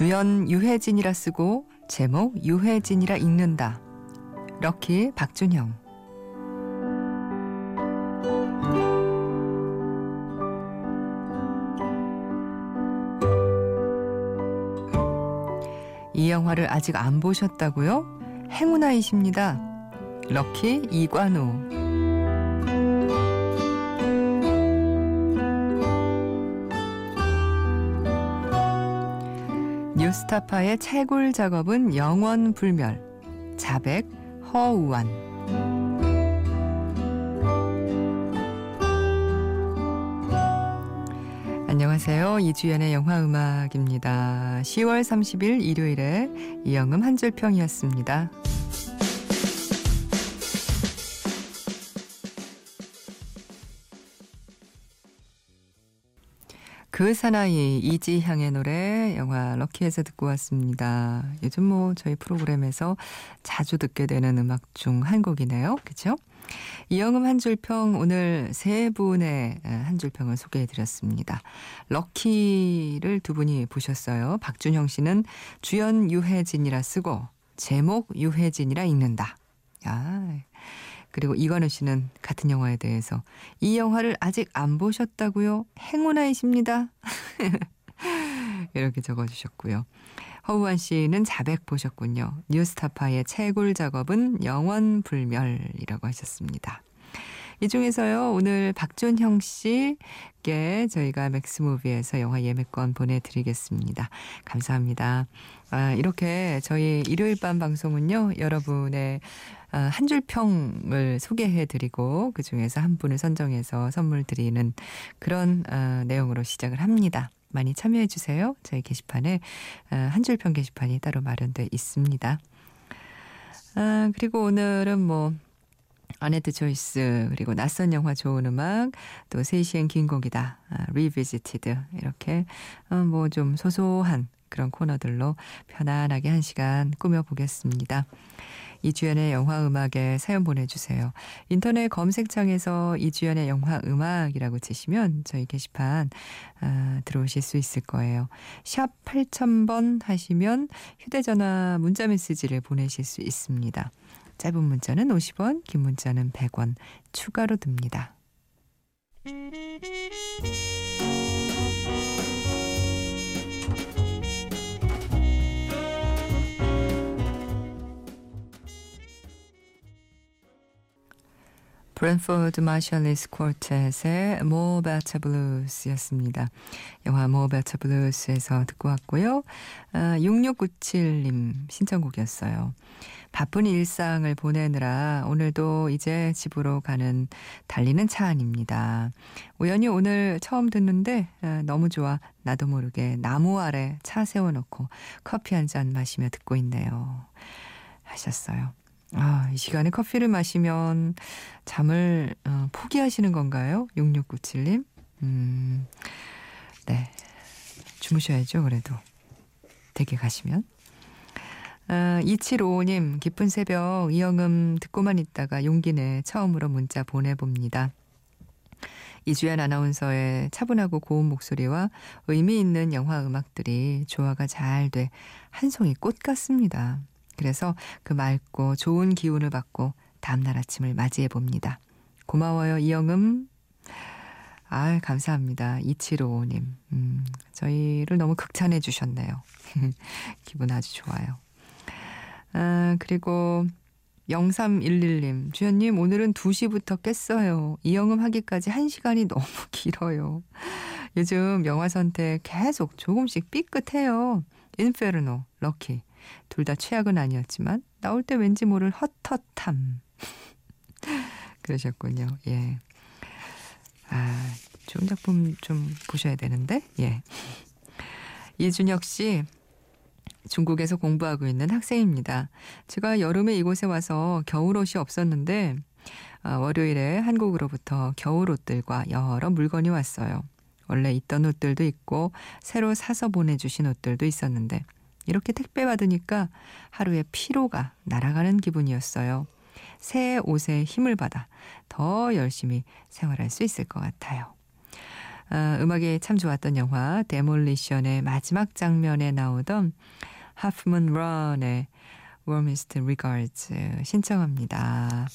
주연 유해진이라 쓰고 제목 유해진이라 읽는다. 럭키 박준형 이 영화를 아직 안 보셨다고요? 행운아이십니다. 럭키 이관우 뉴스타파의 채굴 작업은 영원 불멸. 자백 허우완. 안녕하세요. 이주연의 영화 음악입니다. 10월 30일 일요일에 이영음 한 줄평이었습니다. 그 사나이 이지향의 노래 영화 럭키에서 듣고 왔습니다. 요즘 뭐 저희 프로그램에서 자주 듣게 되는 음악 중 한 곡이네요. 그렇죠? 이영음 한 줄평 오늘 세 분의 한 줄평을 소개해 드렸습니다. 럭키를 두 분이 보셨어요. 박준형 씨는 주연 유해진이라 쓰고 제목 유해진이라 읽는다. 야, 그리고 이관우 씨는 같은 영화에 대해서 이 영화를 아직 안 보셨다고요? 행운아이십니다. 이렇게 적어주셨고요. 허우환 씨는 자백 보셨군요. 뉴스타파의 채굴 작업은 영원불멸이라고 하셨습니다. 이 중에서요, 오늘 박준형 씨께 저희가 맥스무비에서 영화 예매권 보내드리겠습니다. 감사합니다. 아, 이렇게 저희 일요일 밤 방송은요, 여러분의 아, 한 줄평을 소개해드리고 그 중에서 한 분을 선정해서 선물 드리는 그런 어, 내용으로 시작을 합니다. 많이 참여해 주세요. 저희 게시판에 어, 한 줄평 게시판이 따로 마련돼 있습니다. 아, 그리고 오늘은 뭐 아네트 choice 그리고 낯선 영화 좋은 음악 또 3시엔 긴 곡이다 아, revisited 이렇게 어, 뭐좀 소소한 그런 코너들로 편안하게 한 시간 꾸며보겠습니다. 이주연의 영화 음악에 사연 보내주세요. 인터넷 검색창에서 이주연의 영화 음악이라고 치시면 저희 게시판 아, 들어오실 수 있을 거예요. 샵 8000번 하시면 휴대전화 문자메시지를 보내실 수 있습니다. 짧은 문자는 50원, 긴 문자는 100원 추가로 듭니다. 브랜포드 마살리스 quartet의 Mo' Better Blues였습니다. 영화 Mo' Better Blues에서 듣고 왔고요. 아, 6697님 신청곡이었어요. 바쁜 일상을 보내느라 오늘도 이제 집으로 가는 달리는 차 안입니다. 우연히 오늘 처음 듣는데 아, 너무 좋아 나도 모르게 나무 아래 차 세워놓고 커피 한 잔 마시며 듣고 있네요. 하셨어요. 아, 이 시간에 커피를 마시면 잠을 어, 포기하시는 건가요? 6697님? 음, 네. 주무셔야죠, 그래도. 댁에 가시면. 아, 2755님, 기쁜 새벽 이영음 듣고만 있다가 용기 내 처음으로 문자 보내봅니다. 이주연 아나운서의 차분하고 고운 목소리와 의미 있는 영화 음악들이 조화가 잘 돼 한 송이 꽃 같습니다. 그래서 그 맑고 좋은 기운을 받고 다음날 아침을 맞이해 봅니다. 고마워요, 이영음. 아, 감사합니다. 2755님. 음, 저희를 너무 극찬해 주셨네요. 기분 아주 좋아요. 아, 그리고 0311님, 주연님, 오늘은 2시부터 깼어요. 이영음 하기까지 1시간이 너무 길어요. 요즘 영화 선택 계속 조금씩 삐끗해요. 인페르노, 럭키. 둘 다 최악은 아니었지만 나올 때 왠지 모를 헛헛함. 그러셨군요. 예. 아, 좋은 작품 좀 보셔야 되는데. 예. 이준혁 씨 중국에서 공부하고 있는 학생입니다. 제가 여름에 이곳에 와서 겨울옷이 없었는데 아, 월요일에 한국으로부터 겨울옷들과 여러 물건이 왔어요. 원래 있던 옷들도 있고 새로 사서 보내주신 옷들도 있었는데 이렇게 택배 받으니까 하루의 피로가 날아가는 기분이었어요. 새 옷에 힘을 받아 더 열심히 생활할 수 있을 것 같아요. 아, 음악이 참 좋았던 영화 데몰리션의 마지막 장면에 나오던 하프문 런의 Warmest Regards 신청합니다.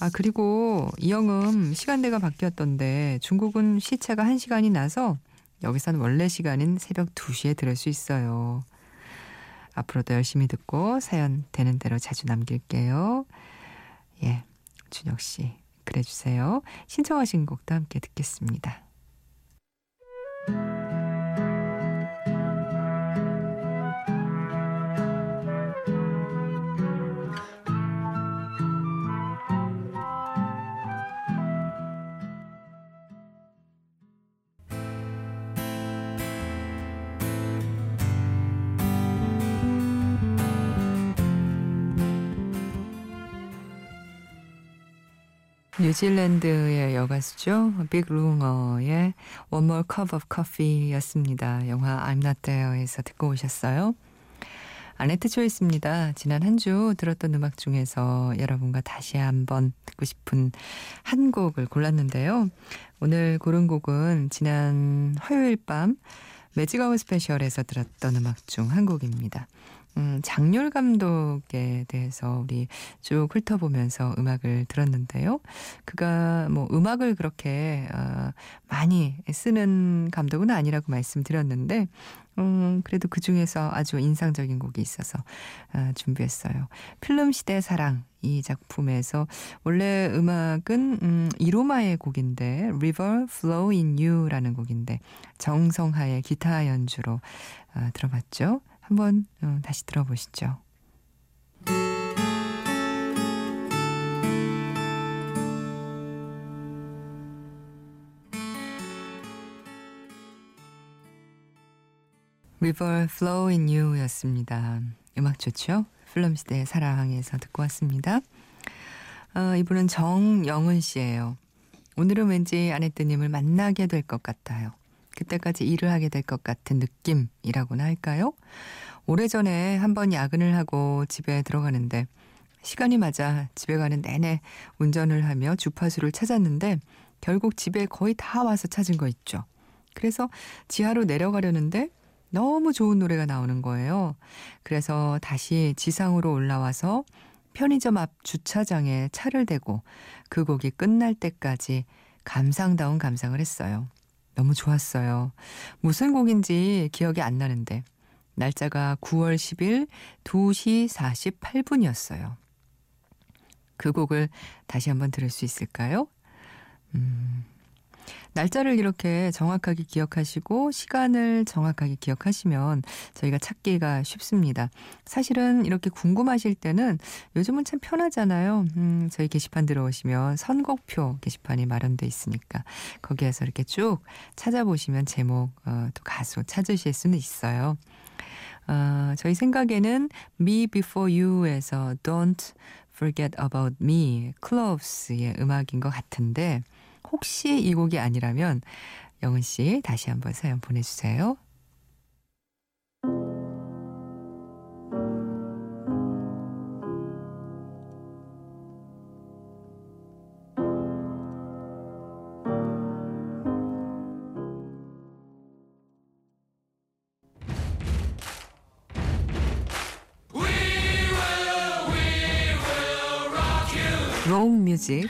아, 그리고 이영음 시간대가 바뀌었던데 중국은 시차가 1시간이 나서 여기서는 원래 시간인 새벽 2시에 들을 수 있어요. 앞으로도 열심히 듣고 사연 되는 대로 자주 남길게요. 예, 준혁 씨 그래 주세요. 신청하신 곡도 함께 듣겠습니다. 뉴질랜드의 여가수죠. 빅 룽가의 One More Cup of Coffee였습니다. 영화 I'm Not There에서 듣고 오셨어요. 아네트 choice입니다. 지난 한 주 들었던 음악 중에서 여러분과 다시 한번 듣고 싶은 한 곡을 골랐는데요. 오늘 고른 곡은 지난 화요일 밤 magic hour special에서 들었던 음악 중 한 곡입니다. 음, 장률 감독에 대해서 우리 쭉 훑어보면서 음악을 들었는데요. 그가 뭐 음악을 그렇게 어, 많이 쓰는 감독은 아니라고 말씀드렸는데, 음, 그래도 그 중에서 아주 인상적인 곡이 있어서 어, 준비했어요. 필름 시대 사랑 이 작품에서 원래 음악은 음, 이로마의 곡인데 River Flow in You라는 곡인데 정성하의 기타 연주로 어, 들어봤죠. 한번 어, 다시 들어보시죠. River Flow in You 였습니다. 음악 좋죠? 플럼시대의 사랑에서 듣고 왔습니다. 어, 이분은 정영은 씨예요. 오늘은 왠지 아내뜨님을 만나게 될 것 같아요. 그때까지 일을 하게 될 것 같은 느낌이라고나 할까요? 오래전에 한 번 야근을 하고 집에 들어가는데 시간이 맞아 집에 가는 내내 운전을 하며 주파수를 찾았는데 결국 집에 거의 다 와서 찾은 거 있죠. 그래서 지하로 내려가려는데 너무 좋은 노래가 나오는 거예요. 그래서 다시 지상으로 올라와서 편의점 앞 주차장에 차를 대고 그 곡이 끝날 때까지 감상다운 감상을 했어요. 너무 좋았어요. 무슨 곡인지 기억이 안 나는데 날짜가 9월 10일 2시 48분이었어요. 그 곡을 다시 한번 들을 수 있을까요? 음, 날짜를 이렇게 정확하게 기억하시고 시간을 정확하게 기억하시면 저희가 찾기가 쉽습니다. 사실은 이렇게 궁금하실 때는 요즘은 참 편하잖아요. 음, 저희 게시판 들어오시면 선곡표 게시판이 마련돼 있으니까 거기에서 이렇게 쭉 찾아보시면 제목 어, 또 가수 찾으실 수는 있어요. 어, 저희 생각에는 Me Before You에서 Don't Forget About Me, 클로브스의 음악인 것 같은데 혹시 이 곡이 아니라면 영은 씨 다시 한번 사연 보내주세요. 록 뮤직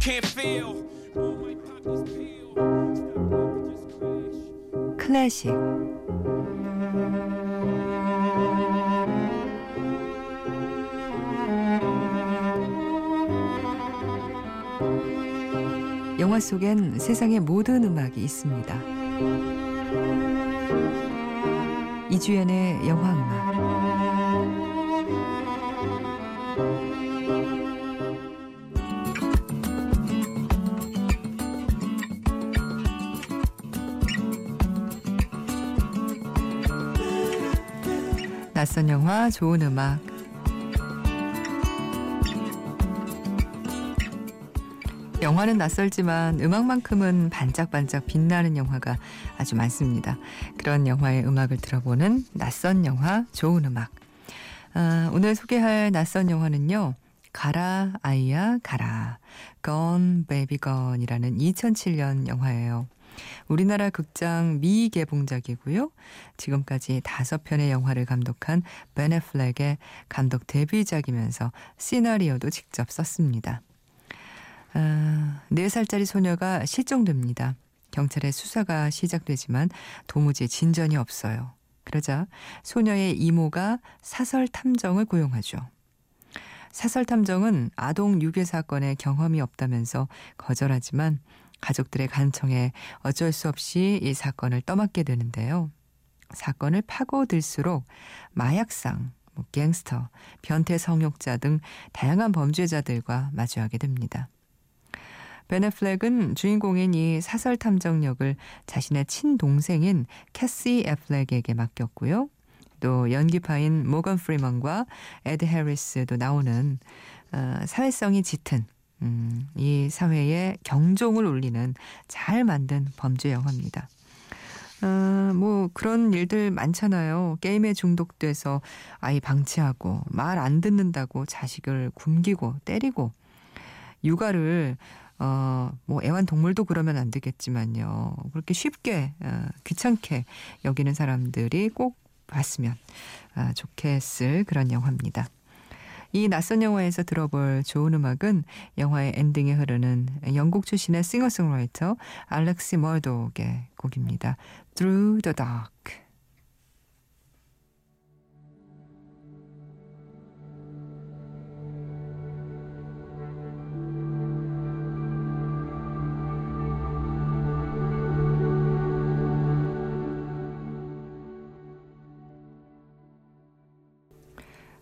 can't feel. 클래식. 영화 속엔 세상의 모든 음악이 있습니다. 이주연의 영화 음악 낯선 영화 좋은 음악 영화는 낯설지만 음악만큼은 반짝반짝 빛나는 영화가 아주 많습니다. 그런 영화의 음악을 들어보는 낯선 영화 좋은 음악. 아, 오늘 소개할 낯선 영화는요. 가라 아이야 가라 Gone Baby Gone이라는 2007년 영화예요. 우리나라 극장 미개봉작이고요. 지금까지 다섯 편의 영화를 감독한 베네플렉의 감독 데뷔작이면서 시나리오도 직접 썼습니다. 아, 4살짜리 소녀가 실종됩니다. 경찰의 수사가 시작되지만 도무지 진전이 없어요. 그러자 소녀의 이모가 사설 탐정을 고용하죠. 사설 탐정은 아동 유괴 사건에 경험이 없다면서 거절하지만 가족들의 간청에 어쩔 수 없이 이 사건을 떠맡게 되는데요. 사건을 파고들수록 마약상, 뭐 갱스터, 변태 성욕자 등 다양한 범죄자들과 마주하게 됩니다. 벤 애플렉은 주인공인 이 사설 탐정 역을 자신의 친동생인 케이시 애플렉에게 맡겼고요. 또 연기파인 모건 프리먼과 에드 해리스도 나오는 어, 사회성이 짙은 음, 이 사회에 경종을 울리는 잘 만든 범죄 영화입니다. 어, 뭐 그런 일들 많잖아요. 게임에 중독돼서 아이 방치하고 말 안 듣는다고 자식을 굶기고 때리고 육아를 어, 뭐 애완동물도 그러면 안 되겠지만요. 그렇게 쉽게, 어, 귀찮게 여기는 사람들이 꼭 봤으면 아, 좋겠을 그런 영화입니다. 이 낯선 영화에서 들어볼 좋은 음악은 영화의 엔딩에 흐르는 영국 출신의 싱어송라이터 알렉시 멀독의 곡입니다. Through the Dark.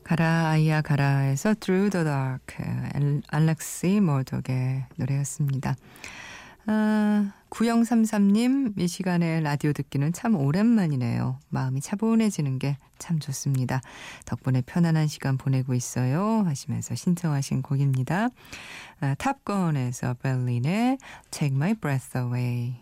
가라 아이야 가라에서 Through the Dark 알렉시 머덕의 노래였습니다. 아, 9033님 이 시간에 라디오 듣기는 참 오랜만이네요. 마음이 차분해지는 게 참 좋습니다. 덕분에 편안한 시간 보내고 있어요 하시면서 신청하신 곡입니다. 아, 탑건에서 벨린의 Take My Breath Away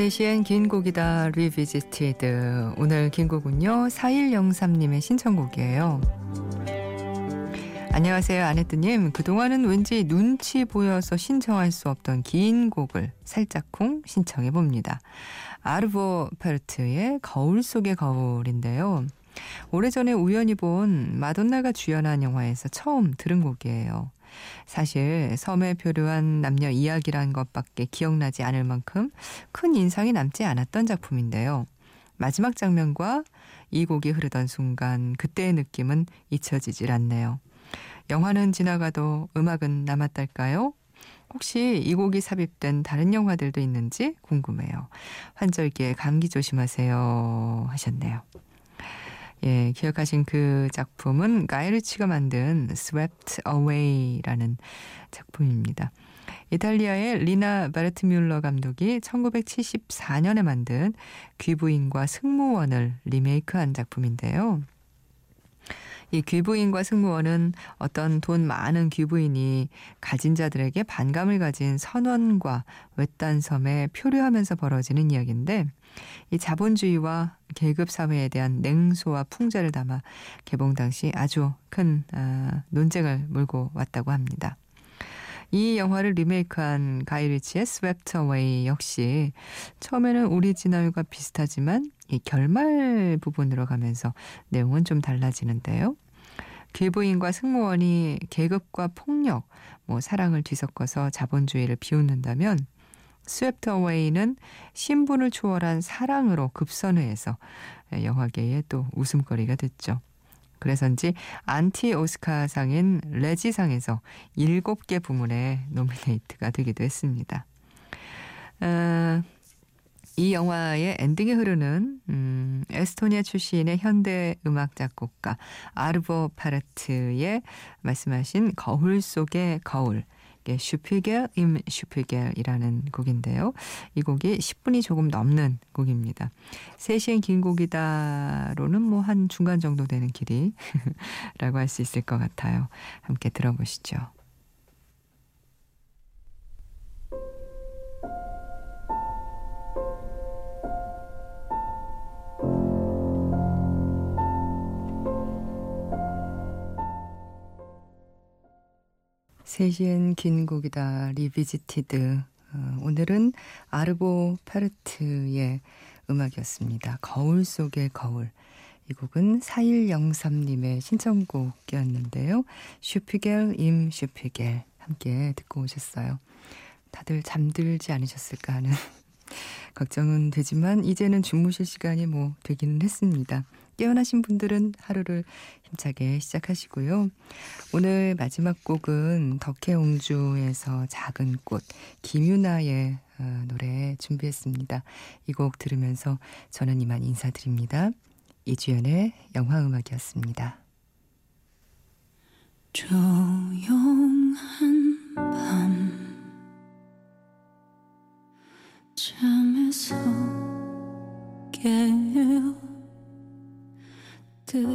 세시엔 긴 곡이다 revisited 오늘 긴 곡은요 4103님의 신청곡이에요. 안녕하세요 아네트님. 그동안은 왠지 눈치 보여서 신청할 수 없던 긴 곡을 살짝쿵 신청해 봅니다. 아르보 페르트의 거울 속의 거울인데요. 오래전에 우연히 본 마돈나가 주연한 영화에서 처음 들은 곡이에요 사실 섬에 표류한 남녀 이야기란 것밖에 기억나지 않을 만큼 큰 인상이 남지 않았던 작품인데요. 마지막 장면과 이 곡이 흐르던 순간 그때의 느낌은 잊혀지질 않네요. 영화는 지나가도 음악은 남았달까요? 혹시 이 곡이 삽입된 다른 영화들도 있는지 궁금해요. 환절기에 감기 조심하세요 하셨네요. 예, 기억하신 그 작품은 가이르치가 만든 Swept Away라는 작품입니다. 이탈리아의 리나 바르트뮬러 감독이 1974년에 만든 귀부인과 승무원을 리메이크한 작품인데요. 이 귀부인과 승무원은 어떤 돈 많은 귀부인이 가진 자들에게 반감을 가진 선원과 외딴 섬에 표류하면서 벌어지는 이야기인데 이 자본주의와 계급 사회에 대한 냉소와 풍자를 담아 개봉 당시 아주 큰 아, 논쟁을 몰고 왔다고 합니다. 이 영화를 리메이크한 가이리치의 Swept Away 역시 처음에는 오리지널과 비슷하지만 이 결말 부분으로 가면서 내용은 좀 달라지는데요. 귀부인과 승무원이 계급과 폭력, 뭐 사랑을 뒤섞어서 자본주의를 비웃는다면 스웹트 어웨이는 신분을 초월한 사랑으로 급선회해서 영화계의 또 웃음거리가 됐죠. 그래서인지 안티 오스카상인 래지상에서 7개 부문에 노미네이트가 되기도 했습니다. 어, 이 영화의 엔딩에 흐르는 음, 에스토니아 출신의 현대 음악 작곡가 아르보 파르트의 말씀하신 거울 속의 거울 Spiegel im Spiegel이라는 곡인데요. 이 곡이 10분이 조금 넘는 곡입니다. 3시엔 긴 곡이다로는 뭐 한 중간 정도 되는 길이라고 할 수 있을 것 같아요. 함께 들어보시죠. 세시엔 긴 곡이다 revisited 어, 오늘은 아르보 파르트의 음악이었습니다. 거울 속의 거울 이 곡은 4103님의 신청곡이었는데요. Spiegel im Spiegel 함께 듣고 오셨어요. 다들 잠들지 않으셨을까 하는 걱정은 되지만 이제는 주무실 시간이 뭐 되기는 했습니다. 깨어나신 분들은 하루를 힘차게 시작하시고요. 오늘 마지막 곡은 덕혜옹주에서 작은 꽃 김유나의 어, 노래 준비했습니다. 이 곡 들으면서 저는 이만 인사드립니다. 이주연의 영화음악이었습니다. 조용한 밤 잠에서 깨어 次